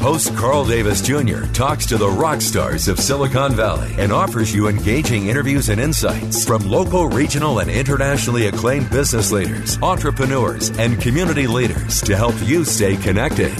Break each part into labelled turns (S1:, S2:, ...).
S1: Host Carl Davis Jr. talks to the rock stars of Silicon Valley and offers you engaging interviews and insights from local, regional, and internationally acclaimed business leaders, entrepreneurs, and community leaders to help you stay connected.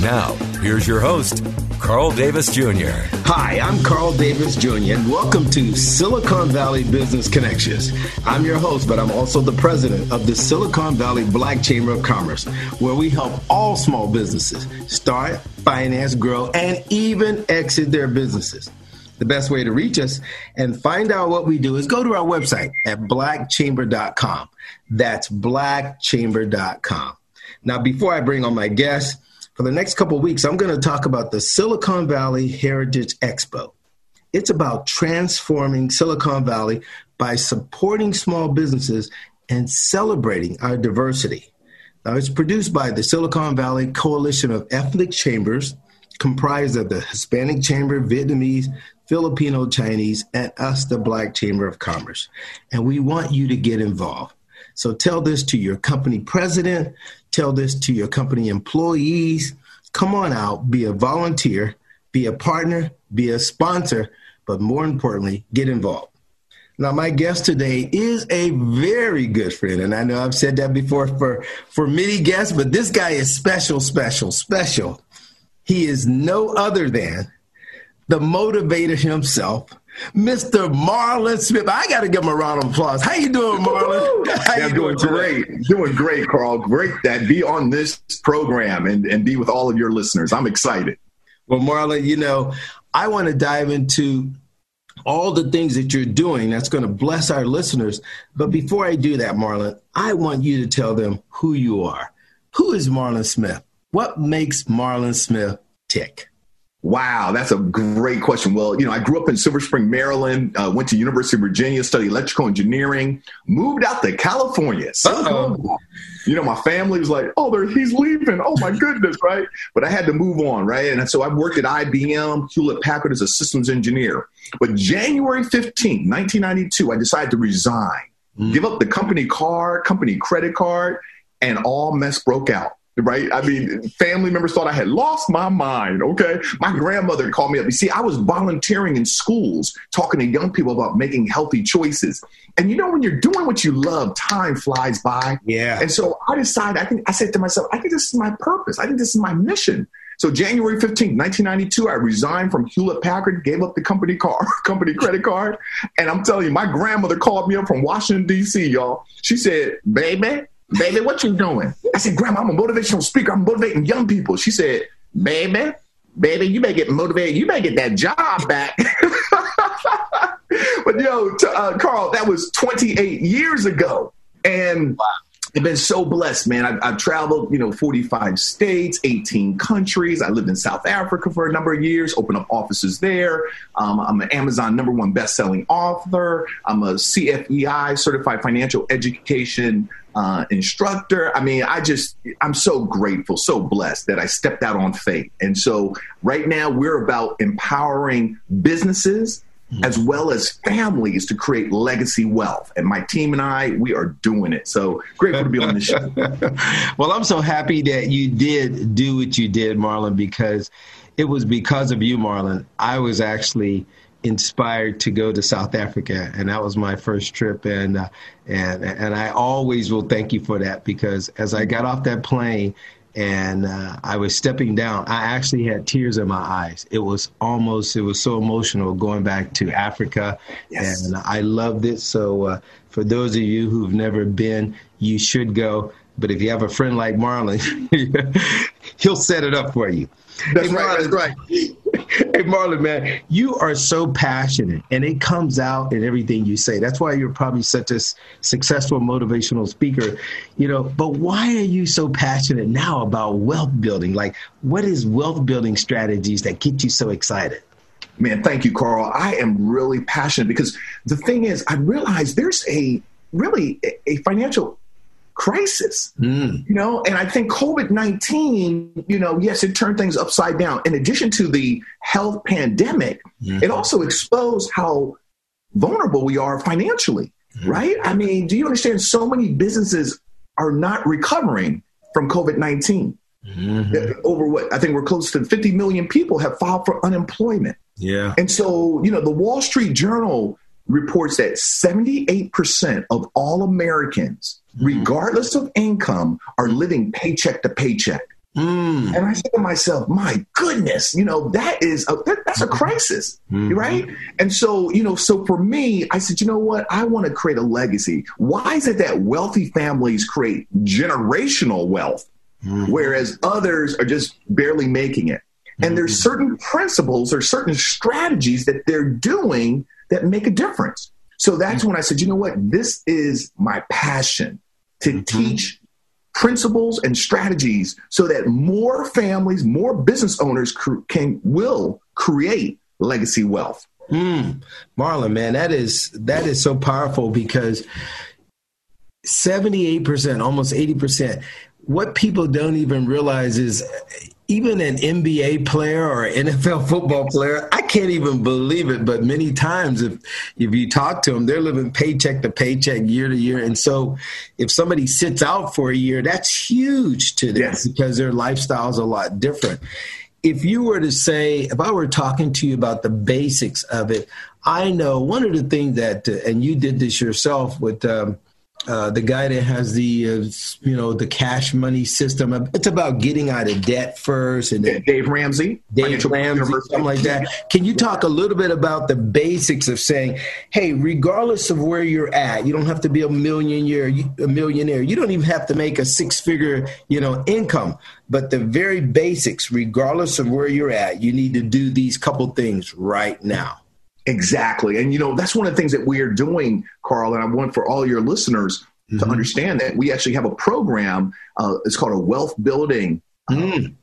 S1: Now, here's your host, Carl Davis Jr.
S2: Hi, I'm Carl Davis Jr., and welcome to Silicon Valley Business Connections. I'm your host, but I'm also the president of the Silicon Valley Black Chamber of Commerce, where we help all small businesses start, finance, grow, and even exit their businesses. The best way to reach us and find out what we do is go to our website at blackchamber.com. That's blackchamber.com. Now, before I bring on my guests, for the next couple weeks, I'm going to talk about the Silicon Valley Heritage Expo. It's about transforming Silicon Valley by supporting small businesses and celebrating our diversity. Now, it's produced by the Silicon Valley Coalition of Ethnic Chambers, comprised of the Hispanic Chamber, Vietnamese, Filipino, Chinese, and us, the Black Chamber of Commerce. And we want you to get involved. So tell this to your company president, tell this to your company employees. Come on out, be a volunteer, be a partner, be a sponsor, but more importantly, get involved. Now, my guest today is a very good friend, and I know I've said that before for, for many guests, but this guy is special, special, special. He is no other than the motivator himself, Mr. Marlon Smith. I got to give him a round of applause. How you doing, Marlon? How
S3: yeah, I'm doing, doing great. Doing great, Carl. Great that be on this program and, and be with all of your listeners. I'm excited.
S2: Well, Marlon, you know, I want to dive into all the things that you're doing that's going to bless our listeners. But before I do that, Marlon, I want you to tell them who you are. Who is Marlon Smith? What makes Marlon Smith tick?
S3: Wow, that's a great question. Well, you know, I grew up in Silver Spring, Maryland, uh, went to University of Virginia, studied electrical engineering, moved out to California. You know, my family was like, "Oh, he's leaving. Oh my goodness, right?" But I had to move on, right? And so I worked at IBM, Hewlett Packard as a systems engineer. But January 15, 1992, I decided to resign, mm. give up the company card, company credit card, and all mess broke out right? I mean, family members thought I had lost my mind. Okay. My grandmother called me up. You see, I was volunteering in schools, talking to young people about making healthy choices. And you know, when you're doing what you love, time flies by.
S2: Yeah.
S3: And so I decided, I think, I said to myself, I think this is my purpose. I think this is my mission. So January 15, 1992, I resigned from Hewlett Packard, gave up the company car, company credit card. And I'm telling you, my grandmother called me up from Washington, D.C., y'all. She said, baby, baby, what you doing? I said, Grandma, I'm a motivational speaker. I'm motivating young people. She said, baby, baby, you may get motivated. You may get that job back. but yo, t- uh, Carl, that was 28 years ago. And. I've been so blessed, man. I've, I've, traveled, you know, 45 states, 18 countries. I lived in South Africa for a number of years, opened up offices there. Um, I'm an Amazon number one best-selling author. I'm a CFEI, Certified Financial Education uh, instructor. I mean, I just, I'm so grateful, so blessed that I stepped out on faith. And so right now we're about empowering businesses mm-hmm. as well as families to create legacy wealth. And my team and I, we are doing it. So grateful to be on the show.
S2: well, I'm so happy that you did do what you did, Marlon, because it was because of you, Marlon. I was actually inspired to go to South Africa, and that was my first trip. And uh, and and I always will thank you for that because as I got off that plane, and uh, I was stepping down. I actually had tears in my eyes. It was almost, it was so emotional going back to Africa, yes. and I loved it. So, uh, for those of you who've never been, you should go. But if you have a friend like Marlon, he'll set it up for you.
S3: That's hey, right. Marlon, that's right.
S2: Hey, Marlon, man, you are so passionate, and it comes out in everything you say. That's why you're probably such a successful motivational speaker. You know, but why are you so passionate now about wealth building? Like, what is wealth building strategies that get you so excited?
S3: Man, thank you, Carl. I am really passionate because the thing is, I realize there's a really a financial crisis. Mm. You know, and I think COVID 19, you know, yes, it turned things upside down. In addition to the health pandemic, mm. it also exposed how vulnerable we are financially, mm. right? I mean, do you understand so many businesses are not recovering from COVID 19? Mm-hmm. Over what I think we're close to 50 million people have filed for unemployment.
S2: Yeah.
S3: And so, you know, the Wall Street Journal reports that 78% of all Americans. Regardless of income, are living paycheck to paycheck. Mm. And I said to myself, my goodness, you know, that is a, that, that's a mm-hmm. crisis, mm-hmm. right? And so, you know, so for me, I said, you know what? I want to create a legacy. Why is it that wealthy families create generational wealth, mm-hmm. whereas others are just barely making it? And there's mm-hmm. certain principles or certain strategies that they're doing that make a difference. So that's when I said, you know what? This is my passion to mm-hmm. teach principles and strategies so that more families, more business owners can will create legacy wealth.
S2: Mm. Marlon, man, that is that is so powerful because 78%, almost 80%, what people don't even realize is even an NBA player or an NFL football player, I can't even believe it. But many times, if if you talk to them, they're living paycheck to paycheck, year to year. And so, if somebody sits out for a year, that's huge to them yes. because their lifestyle is a lot different. If you were to say, if I were talking to you about the basics of it, I know one of the things that, uh, and you did this yourself with. Um, uh, the guy that has the uh, you know the cash money system. It's about getting out of debt first, and
S3: Dave Ramsey,
S2: Dave Ramsey, something like that. Can you talk a little bit about the basics of saying, hey, regardless of where you're at, you don't have to be a millionaire. A millionaire. You don't even have to make a six figure you know income. But the very basics, regardless of where you're at, you need to do these couple things right now.
S3: Exactly. And, you know, that's one of the things that we are doing, Carl. And I want for all your listeners mm-hmm. to understand that we actually have a program. Uh, it's called a wealth building mm.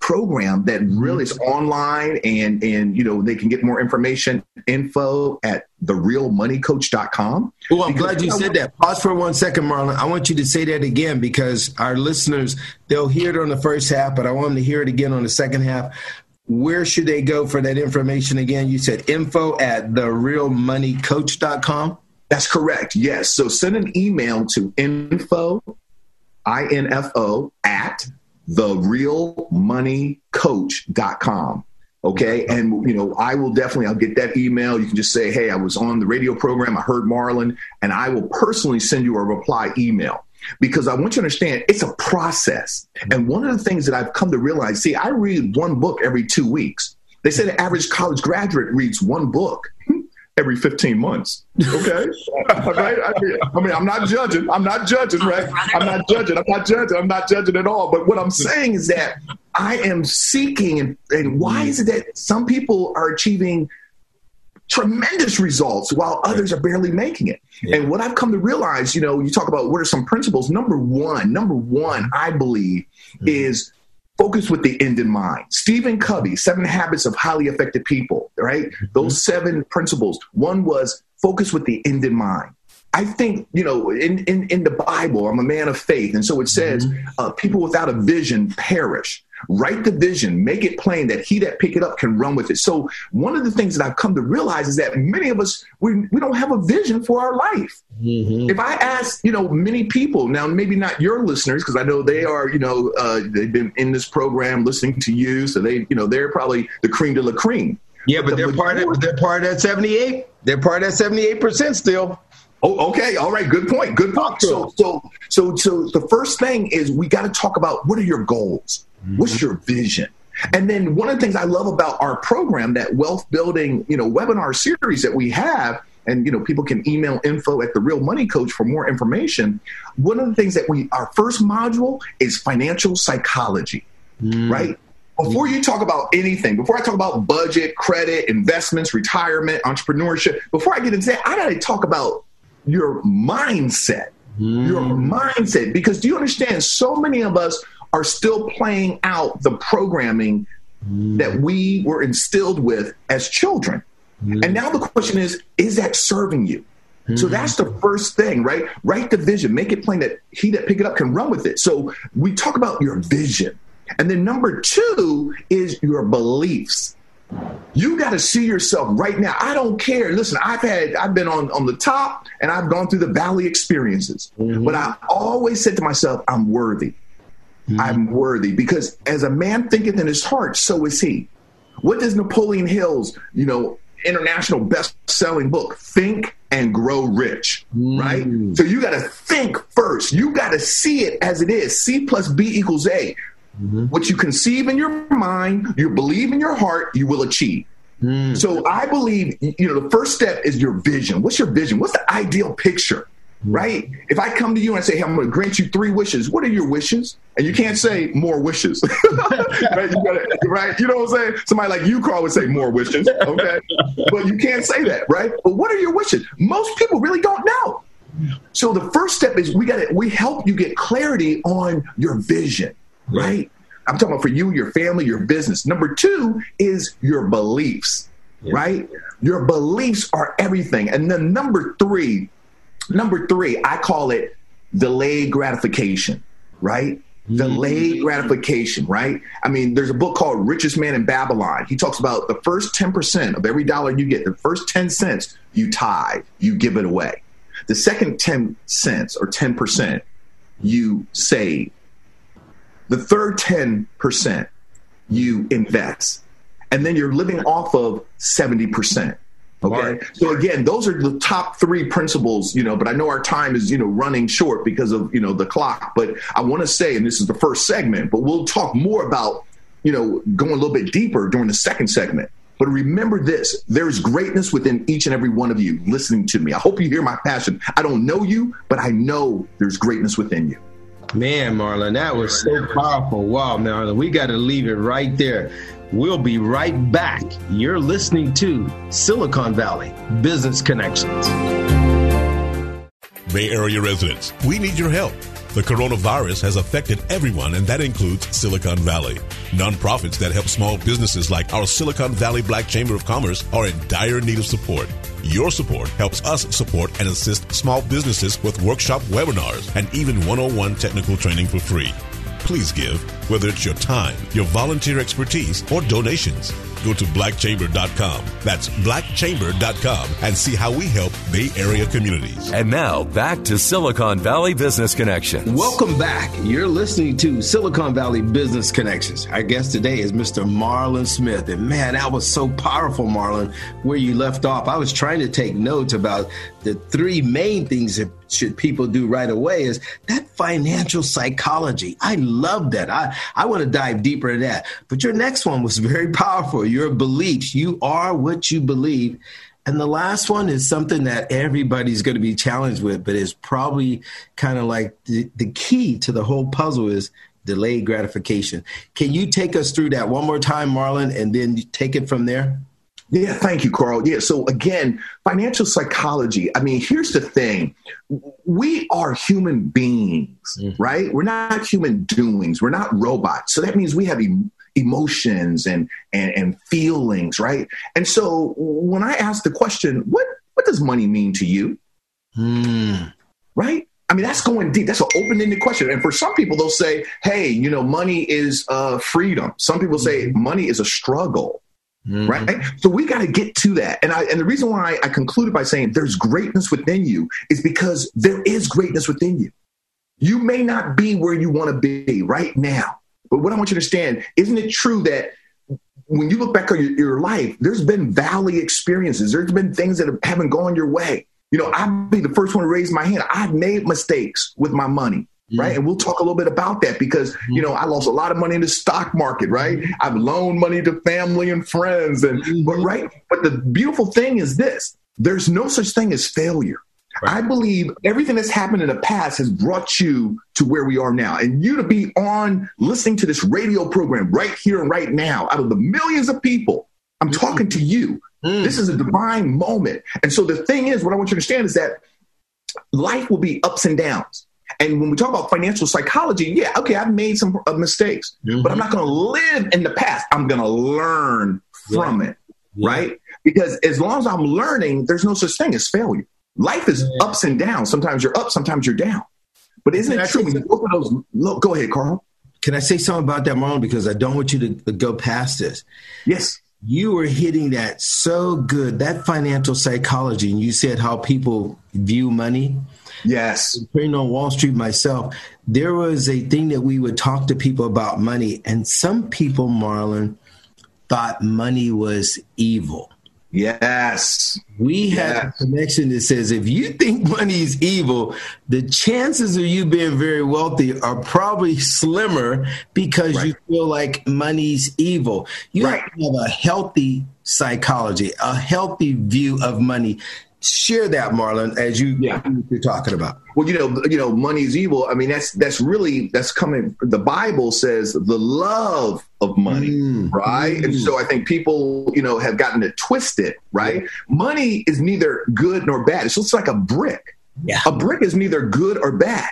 S3: program that really is online and, and, you know, they can get more information, info at therealmoneycoach.com.
S2: Oh, I'm glad you said that. Pause for one second, Marlon. I want you to say that again because our listeners, they'll hear it on the first half, but I want them to hear it again on the second half where should they go for that information again? You said info at therealmoneycoach.com.
S3: That's correct. Yes. So send an email to info, I-N-F-O, at therealmoneycoach.com. Okay. And, you know, I will definitely, I'll get that email. You can just say, hey, I was on the radio program. I heard Marlon, and I will personally send you a reply email because I want you to understand it's a process. And one of the things that I've come to realize see, I read one book every two weeks. They say the average college graduate reads one book every 15 months. Okay. right? I mean, I I'm not judging. I'm not judging, right? I'm not judging. I'm not judging. I'm not judging at all. But what I'm saying is that I am seeking, and, and why is it that some people are achieving tremendous results while others are barely making it. Yeah. And what I've come to realize, you know, you talk about what are some principles. Number one, number one, I believe, mm-hmm. is focus with the end in mind. Stephen Covey, Seven Habits of Highly Effective People, right? Mm-hmm. Those seven principles. One was focus with the end in mind. I think, you know, in, in, in the Bible, I'm a man of faith. And so it says, mm-hmm. uh, people without a vision perish. Write the vision, make it plain that he that pick it up can run with it. So one of the things that I've come to realize is that many of us we, we don't have a vision for our life. Mm-hmm. If I ask, you know, many people now, maybe not your listeners because I know they are, you know, uh, they've been in this program listening to you, so they, you know, they're probably the cream de la cream.
S2: Yeah, but, but they're part of they're part of that seventy eight. They're part of that seventy eight percent still.
S3: Oh, okay. All right. Good point. Good point. So, so, so, so the first thing is we got to talk about what are your goals? Mm-hmm. What's your vision? And then one of the things I love about our program, that wealth building, you know, webinar series that we have, and you know, people can email info at the Real Money Coach for more information. One of the things that we, our first module is financial psychology, mm. right? Before you talk about anything, before I talk about budget, credit, investments, retirement, entrepreneurship, before I get into that, I got to talk about your mindset. Mm. Your mindset. Because do you understand? So many of us are still playing out the programming mm. that we were instilled with as children. Mm. And now the question is, is that serving you? So that's the first thing, right? Write the vision, make it plain that he that pick it up can run with it. So we talk about your vision. And then number two is your beliefs. You got to see yourself right now. I don't care. Listen, I've had, I've been on, on the top and I've gone through the valley experiences, mm-hmm. but I always said to myself, I'm worthy. Mm-hmm. I'm worthy because as a man thinketh in his heart, so is he. What does Napoleon Hill's, you know, international best-selling book, Think and Grow Rich, mm. right? So you got to think first. You got to see it as it is. C plus B equals A. Mm-hmm. What you conceive in your mind, you believe in your heart, you will achieve. Mm. So I believe, you know, the first step is your vision. What's your vision? What's the ideal picture? right? If I come to you and I say, hey, I'm going to grant you three wishes, what are your wishes? And you can't say more wishes, right? You gotta, right? You know what I'm saying? Somebody like you, Carl, would say more wishes, okay? but you can't say that, right? But what are your wishes? Most people really don't know. So the first step is we got to we help you get clarity on your vision, right? I'm talking about for you, your family, your business. Number two is your beliefs, yeah. right? Your beliefs are everything. And then number three Number three, I call it delayed gratification, right? Mm-hmm. Delayed gratification, right? I mean, there's a book called Richest Man in Babylon. He talks about the first 10% of every dollar you get, the first 10 cents you tithe, you give it away. The second 10 cents or 10% you save. The third 10% you invest. And then you're living off of 70%. Okay. So again, those are the top three principles, you know, but I know our time is, you know, running short because of, you know, the clock. But I want to say, and this is the first segment, but we'll talk more about, you know, going a little bit deeper during the second segment. But remember this there's greatness within each and every one of you listening to me. I hope you hear my passion. I don't know you, but I know there's greatness within you.
S2: Man, Marlon, that was so powerful. Wow, Marlon, we got to leave it right there. We'll be right back. You're listening to Silicon Valley Business Connections.
S4: Bay Area residents, we need your help. The coronavirus has affected everyone, and that includes Silicon Valley. Nonprofits that help small businesses like our Silicon Valley Black Chamber of Commerce are in dire need of support. Your support helps us support and assist small businesses with workshop webinars and even one on one technical training for free please give, whether it's your time, your volunteer expertise, or donations. Go to blackchamber.com. That's blackchamber.com and see how we help Bay Area communities.
S1: And now back to Silicon Valley Business Connections.
S2: Welcome back. You're listening to Silicon Valley Business Connections. Our guest today is Mr. Marlon Smith. And man, that was so powerful, Marlon, where you left off. I was trying to take notes about the three main things that should people do right away is that financial psychology. I love that. I, I want to dive deeper into that. But your next one was very powerful. Your beliefs. You are what you believe. And the last one is something that everybody's going to be challenged with, but is probably kind of like the, the key to the whole puzzle is delayed gratification. Can you take us through that one more time, Marlon, and then take it from there?
S3: Yeah, thank you, Carl. Yeah, so again, financial psychology. I mean, here's the thing we are human beings, mm-hmm. right? We're not human doings, we're not robots. So that means we have em- emotions and, and, and feelings, right? And so when I ask the question, what, what does money mean to you? Mm. Right? I mean, that's going deep. That's an open ended question. And for some people, they'll say, hey, you know, money is uh, freedom. Some people say mm-hmm. money is a struggle. Mm-hmm. Right. So we got to get to that. And I, and the reason why I concluded by saying there's greatness within you is because there is greatness within you. You may not be where you want to be right now. But what I want you to understand, isn't it true that when you look back on your, your life, there's been valley experiences. There's been things that haven't gone your way. you know, I'd be the first one to raise my hand. I've made mistakes with my money. Mm-hmm. Right. And we'll talk a little bit about that because, you know, I lost a lot of money in the stock market, right? Mm-hmm. I've loaned money to family and friends. And, mm-hmm. but, right. But the beautiful thing is this there's no such thing as failure. Right. I believe everything that's happened in the past has brought you to where we are now. And you to be on listening to this radio program right here and right now, out of the millions of people, I'm mm-hmm. talking to you. Mm. This is a divine moment. And so the thing is, what I want you to understand is that life will be ups and downs. And when we talk about financial psychology, yeah, okay, I've made some uh, mistakes, mm-hmm. but I'm not going to live in the past. I'm going to learn from yeah. it, yeah. right? Because as long as I'm learning, there's no such thing as failure. Life is yeah. ups and downs. Sometimes you're up, sometimes you're down. But isn't Can it true? When you look at those, look, go ahead, Carl.
S2: Can I say something about that, Marlon? Because I don't want you to go past this.
S3: Yes
S2: you were hitting that so good that financial psychology and you said how people view money
S3: yes
S2: trading on wall street myself there was a thing that we would talk to people about money and some people marlon thought money was evil
S3: Yes.
S2: We yes. have a connection that says if you think money is evil, the chances of you being very wealthy are probably slimmer because right. you feel like money's evil. You right. have to have a healthy psychology, a healthy view of money share that, Marlon, as you yeah. you're talking about.
S3: Well, you know, you know, money is evil. I mean, that's that's really that's coming. The Bible says the love of money, mm. right? Mm. And so I think people, you know, have gotten it twisted, right? Yeah. Money is neither good nor bad. It's just like a brick. Yeah. A brick is neither good or bad.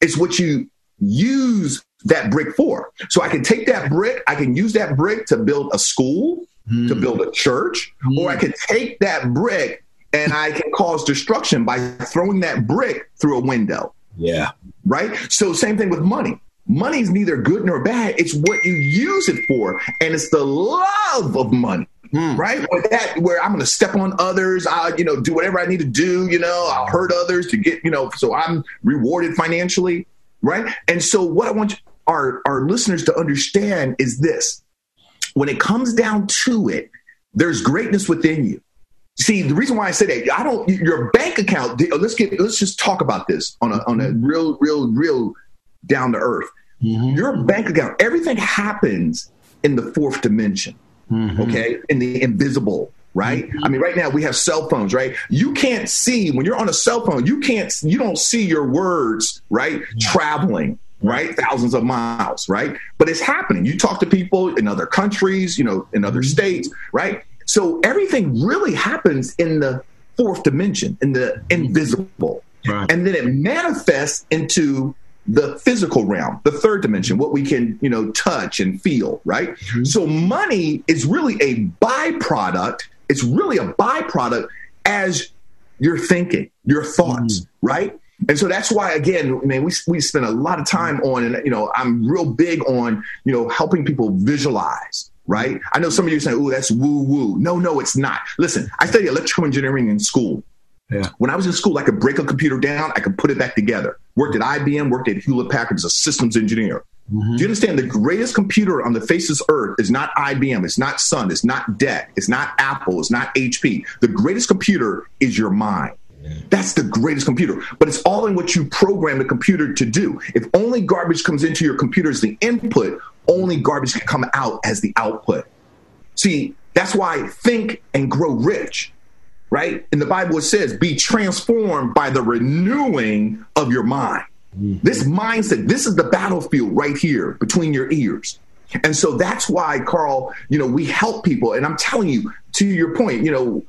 S3: It's what you use that brick for. So I can take that brick, I can use that brick to build a school, mm. to build a church, or I mm. could take that brick and I can cause destruction by throwing that brick through a window.
S2: Yeah.
S3: Right? So, same thing with money. Money is neither good nor bad. It's what you use it for. And it's the love of money. Hmm. Right, where that where I'm going to step on others, I you know do whatever I need to do, you know, I'll hurt others to get you know, so I'm rewarded financially, right? And so what I want our our listeners to understand is this: when it comes down to it, there's greatness within you. See, the reason why I say that, I don't. Your bank account. Let's get. Let's just talk about this on a on a real, real, real down to earth. Mm-hmm. Your bank account. Everything happens in the fourth dimension. Mm-hmm. Okay, in the invisible. Right. Mm-hmm. I mean, right now we have cell phones. Right. You can't see when you're on a cell phone. You can't. You don't see your words. Right. Traveling right? Thousands of miles, right? But it's happening. You talk to people in other countries, you know, in other mm-hmm. states, right? So everything really happens in the fourth dimension, in the invisible. Right. And then it manifests into the physical realm, the third dimension, what we can, you know, touch and feel, right? Mm-hmm. So money is really a byproduct. It's really a byproduct as you're thinking, your thoughts, mm-hmm. right? And so that's why, again, man, we, we spend a lot of time on, and, you know, I'm real big on, you know, helping people visualize, right? I know some of you are saying, "Oh, that's woo woo." No, no, it's not. Listen, I studied electrical engineering in school. Yeah. When I was in school, I could break a computer down, I could put it back together. Worked at IBM, worked at Hewlett Packard as a systems engineer. Mm-hmm. Do you understand? The greatest computer on the face of earth is not IBM, it's not Sun, it's not DEC, it's not Apple, it's not HP. The greatest computer is your mind. That's the greatest computer. But it's all in what you program the computer to do. If only garbage comes into your computer as the input, only garbage can come out as the output. See, that's why think and grow rich, right? In the Bible, it says, be transformed by the renewing of your mind. Mm-hmm. This mindset, this is the battlefield right here between your ears. And so that's why, Carl, you know, we help people. And I'm telling you, to your point, you know,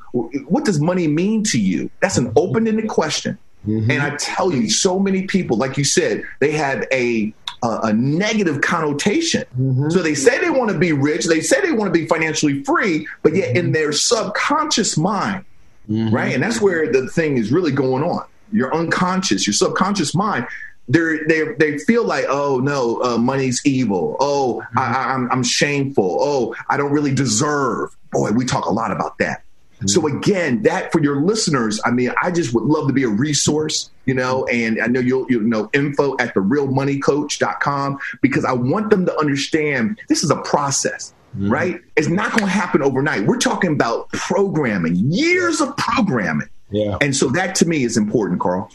S3: what does money mean to you? That's an open ended question. Mm-hmm. And I tell you, so many people, like you said, they have a a, a negative connotation. Mm-hmm. So they say they want to be rich, they say they want to be financially free, but yet in their subconscious mind, mm-hmm. right? And that's where the thing is really going on. Your unconscious, your subconscious mind, they they they feel like oh no uh, money's evil oh mm-hmm. I, I'm, I'm shameful oh I don't really deserve boy we talk a lot about that so mm-hmm. again, that for your listeners, I mean, I just would love to be a resource, you know, and I know you'll, you know, info at the realmoneycoach.com because I want them to understand this is a process. Mm-hmm. Right? It's not going to happen overnight. We're talking about programming, years of programming Yeah. And so that to me is important, Carl.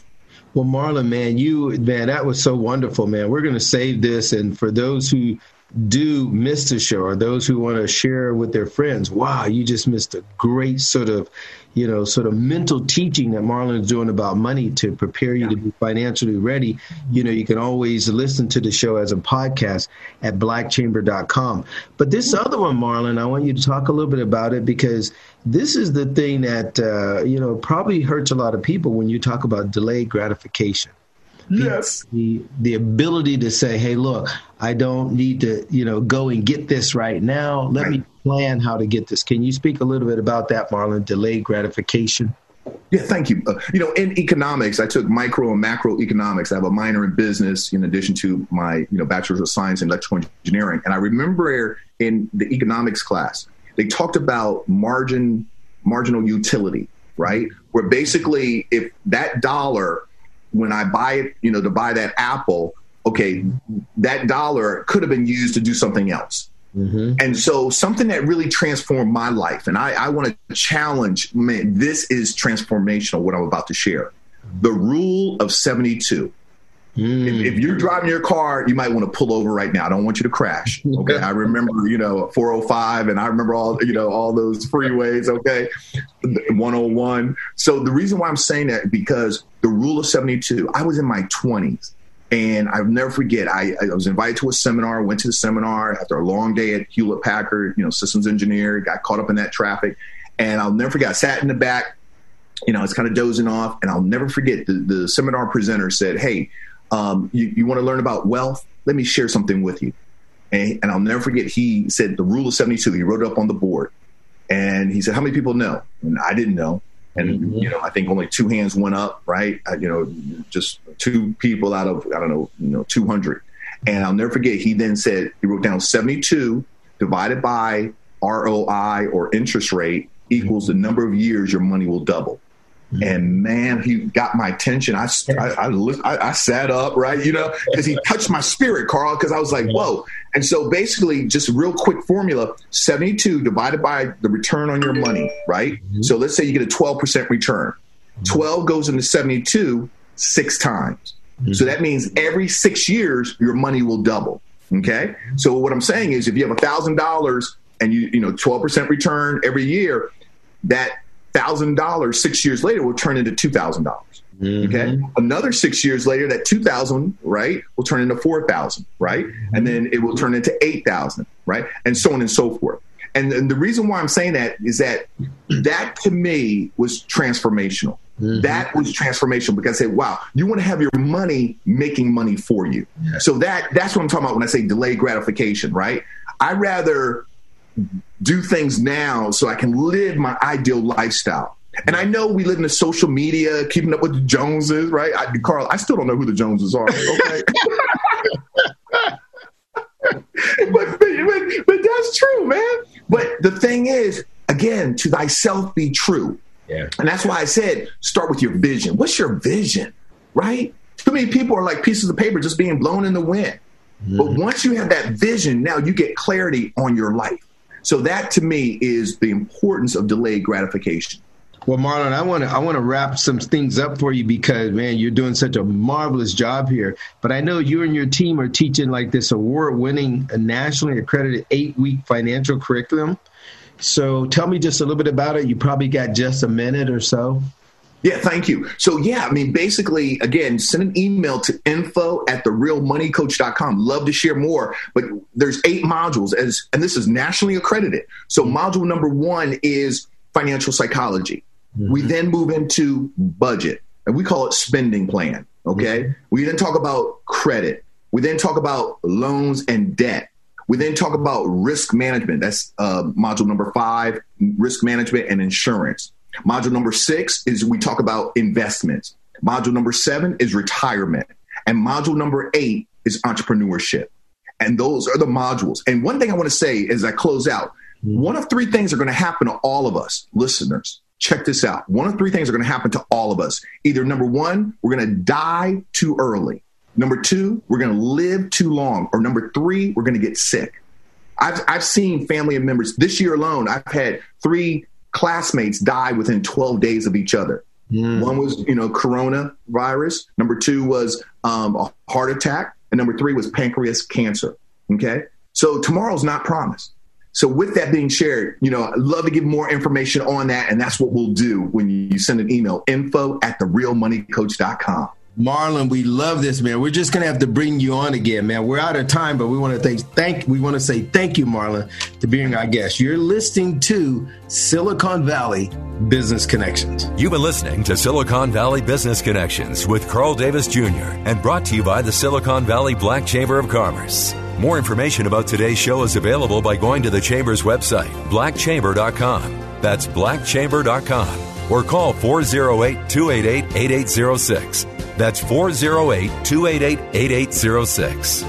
S2: Well, Marlon, man, you man, that was so wonderful, man. We're going to save this, and for those who do miss the show or those who want to share with their friends, wow, you just missed a great sort of, you know, sort of mental teaching that Marlon is doing about money to prepare you yeah. to be financially ready. You know, you can always listen to the show as a podcast at blackchamber.com. But this other one, Marlon, I want you to talk a little bit about it because this is the thing that, uh, you know, probably hurts a lot of people when you talk about delayed gratification.
S3: Yes.
S2: The, the ability to say, hey, look, I don't need to, you know, go and get this right now. Let right. me plan how to get this. Can you speak a little bit about that, Marlon? Delayed gratification.
S3: Yeah, thank you. Uh, you know, in economics, I took micro and macro economics. I have a minor in business in addition to my, you know, bachelor's of science in electrical engineering. And I remember in the economics class, they talked about margin, marginal utility, right? Where basically, if that dollar when I buy it, you know, to buy that apple, okay, that dollar could have been used to do something else. Mm-hmm. And so something that really transformed my life, and I, I want to challenge, man, this is transformational, what I'm about to share. The rule of 72. Mm. If, if, you're driving your car, you might want to pull over right now. I don't want you to crash. Okay. I remember, you know, 405 and I remember all, you know, all those freeways. Okay. 101. So the reason why I'm saying that because the rule of 72, I was in my 20s and I'll never forget. I, I was invited to a seminar, went to the seminar after a long day at Hewlett Packard, you know, systems engineer, got caught up in that traffic. And I'll never forget, I sat in the back, you know, it's kind of dozing off. And I'll never forget the, the seminar presenter said, Hey, um, you, you want to learn about wealth? Let me share something with you. And, and, I'll never forget, he said the rule of 72. He wrote it up on the board. And he said, How many people know? And I didn't know. And, mm-hmm. you know, I think only two hands went up, right? Uh, you know, just two people out of, I don't know, you know, 200. And I'll never forget, he then said, he wrote down 72 divided by ROI or interest rate equals the number of years your money will double. Mm-hmm. And man, he got my attention. I, I, I, I sat up, right? You know, because he touched my spirit, Carl, because I was like, whoa. And so basically, just real quick formula 72 divided by the return on your money, right? Mm-hmm. So let's say you get a 12% return. Mm-hmm. 12 goes into 72 six times. Mm-hmm. So that means every six years, your money will double. Okay. So what I'm saying is if you have a thousand dollars and you, you know, 12% return every year, that thousand dollars six years later will turn into two thousand dollars. Mm-hmm. Okay. Another six years later, that two thousand, right, will turn into four thousand, right? Mm-hmm. And then it will turn into eight thousand, right? And so on and so forth. And, and, the reason why I'm saying that is that that to me was transformational. Mm-hmm. That was transformational because I said, wow, you want to have your money making money for you. Yes. So that that's what I'm talking about when I say delayed gratification, right? I rather do things now so I can live my ideal lifestyle. And I know we live in the social media, keeping up with the Joneses, right? I, Carl, I still don't know who the Joneses are. Okay. but, but, but that's true, man. But the thing is, again, to thyself be true. Yeah. And that's why I said start with your vision. What's your vision, right? Too many people are like pieces of paper just being blown in the wind. Mm-hmm. But once you have that vision, now you get clarity on your life. So that to me is the importance of delayed gratification.
S2: Well, Marlon, I want to I want to wrap some things up for you because man, you're doing such a marvelous job here. But I know you and your team are teaching like this award-winning, uh, nationally accredited eight-week financial curriculum. So tell me just a little bit about it. You probably got just a minute or so.
S3: Yeah, thank you. So, yeah, I mean, basically, again, send an email to info at therealmoneycoach.com. Love to share more, but there's eight modules, as and this is nationally accredited. So, mm-hmm. module number one is financial psychology. Mm-hmm. We then move into budget, and we call it spending plan. Okay. Mm-hmm. We then talk about credit. We then talk about loans and debt. We then talk about risk management. That's uh, module number five, risk management and insurance. Module number six is we talk about investments. Module number seven is retirement. And module number eight is entrepreneurship. And those are the modules. And one thing I want to say as I close out one of three things are going to happen to all of us, listeners. Check this out. One of three things are going to happen to all of us. Either number one, we're going to die too early. Number two, we're going to live too long. Or number three, we're going to get sick. I've, I've seen family members this year alone. I've had three classmates die within 12 days of each other. Mm. One was, you know, coronavirus. Number two was um, a heart attack. And number three was pancreas cancer. Okay. So tomorrow's not promised. So with that being shared, you know, I'd love to give more information on that. And that's what we'll do when you send an email, info at therealmoneycoach.com.
S2: Marlon, we love this, man. We're just gonna have to bring you on again, man. We're out of time, but we want to thank, thank we want to say thank you, Marlon, to being our guest. You're listening to Silicon Valley Business Connections.
S1: You've been listening to Silicon Valley Business Connections with Carl Davis Jr. and brought to you by the Silicon Valley Black Chamber of Commerce. More information about today's show is available by going to the Chamber's website, blackchamber.com. That's blackchamber.com or call 408 288 8806. That's 408 288 8806.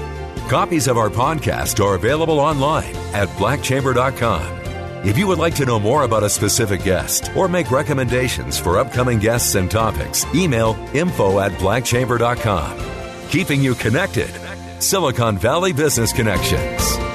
S1: Copies of our podcast are available online at blackchamber.com. If you would like to know more about a specific guest or make recommendations for upcoming guests and topics, email info at blackchamber.com. Keeping you connected. Silicon Valley Business Connections.